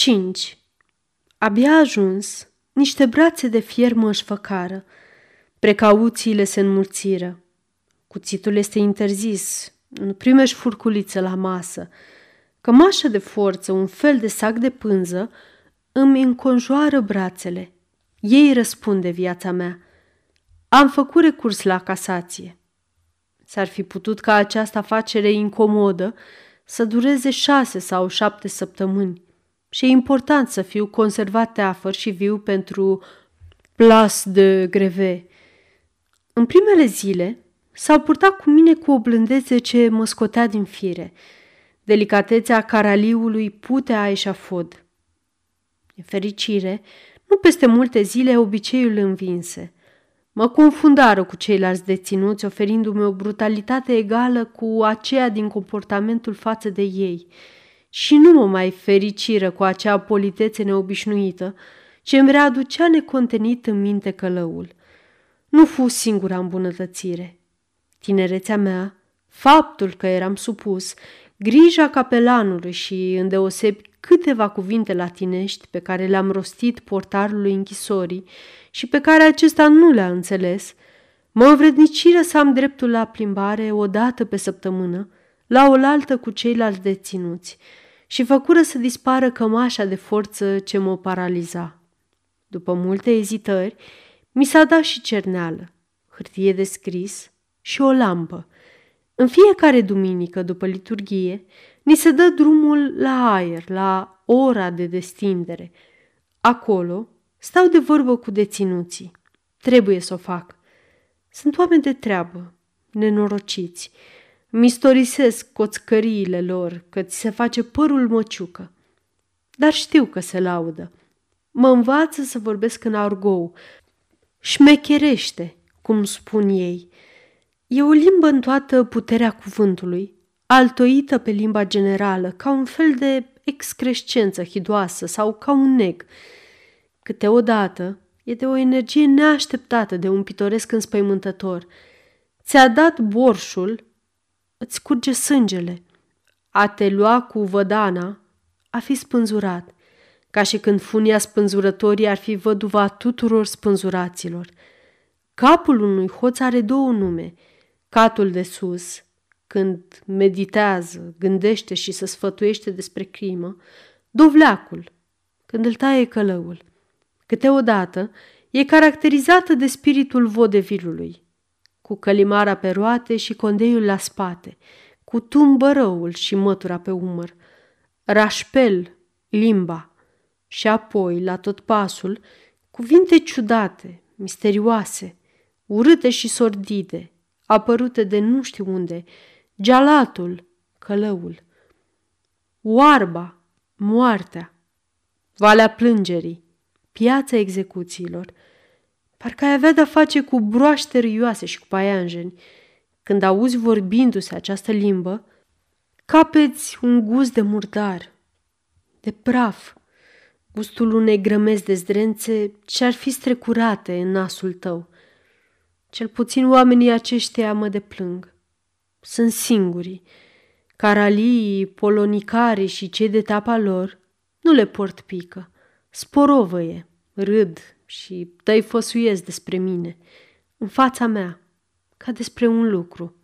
5. Abia ajuns, niște brațe de fier mă făcară. Precauțiile se înmulțiră. Cuțitul este interzis, nu primești furculiță la masă. Cămașă de forță, un fel de sac de pânză, îmi înconjoară brațele. Ei răspunde viața mea. Am făcut recurs la casație. S-ar fi putut ca această afacere incomodă să dureze șase sau șapte săptămâni și e important să fiu conservat teafăr și viu pentru plas de greve. În primele zile s-au purtat cu mine cu o blândețe ce mă scotea din fire, delicatețea caraliului putea eșafod. În fericire, nu peste multe zile obiceiul învinse – Mă confundară cu ceilalți deținuți, oferindu-mi o brutalitate egală cu aceea din comportamentul față de ei și nu mă mai fericiră cu acea politețe neobișnuită ce îmi readucea necontenit în minte călăul. Nu fu singura îmbunătățire. Tinerețea mea, faptul că eram supus, grija capelanului și, îndeosebi, câteva cuvinte latinești pe care le-am rostit portarului închisorii și pe care acesta nu le-a înțeles, mă învredniciră să am dreptul la plimbare o dată pe săptămână, la oaltă cu ceilalți deținuți, și făcură să dispară cămașa de forță ce mă paraliza. După multe ezitări, mi s-a dat și cerneală, hârtie de scris și o lampă. În fiecare duminică, după liturghie, Ni se dă drumul la aer, la ora de destindere. Acolo stau de vorbă cu deținuții. Trebuie să o fac. Sunt oameni de treabă, nenorociți. Mistorisesc coțcăriile lor, că ți se face părul măciucă. Dar știu că se laudă. Mă învață să vorbesc în argou. Șmecherește, cum spun ei. E o limbă în toată puterea cuvântului, altoită pe limba generală, ca un fel de excrescență hidoasă sau ca un neg. Câteodată e de o energie neașteptată de un pitoresc înspăimântător. Ți-a dat borșul, îți curge sângele. A te lua cu vădana, a fi spânzurat, ca și când funia spânzurătorii ar fi văduva tuturor spânzuraților. Capul unui hoț are două nume, catul de sus – când meditează, gândește și se sfătuiește despre crimă, dovleacul, când îl taie călăul. Câteodată e caracterizată de spiritul vodevilului, cu călimara pe roate și condeiul la spate, cu tumbărăul și mătura pe umăr, rașpel, limba, și apoi, la tot pasul, cuvinte ciudate, misterioase, urâte și sordide, apărute de nu știu unde, Gealatul, călăul, oarba, moartea, valea plângerii, piața execuțiilor. Parcă ai avea de-a face cu broaște rioase și cu paianjeni. Când auzi vorbindu-se această limbă, capeți un gust de murdar, de praf, gustul unei grămezi de zdrențe ce ar fi strecurate în nasul tău. Cel puțin oamenii aceștia mă deplâng sunt singuri. Caralii, polonicari și cei de tapa lor nu le port pică. Sporovăie, râd și făsuiesc despre mine, în fața mea, ca despre un lucru.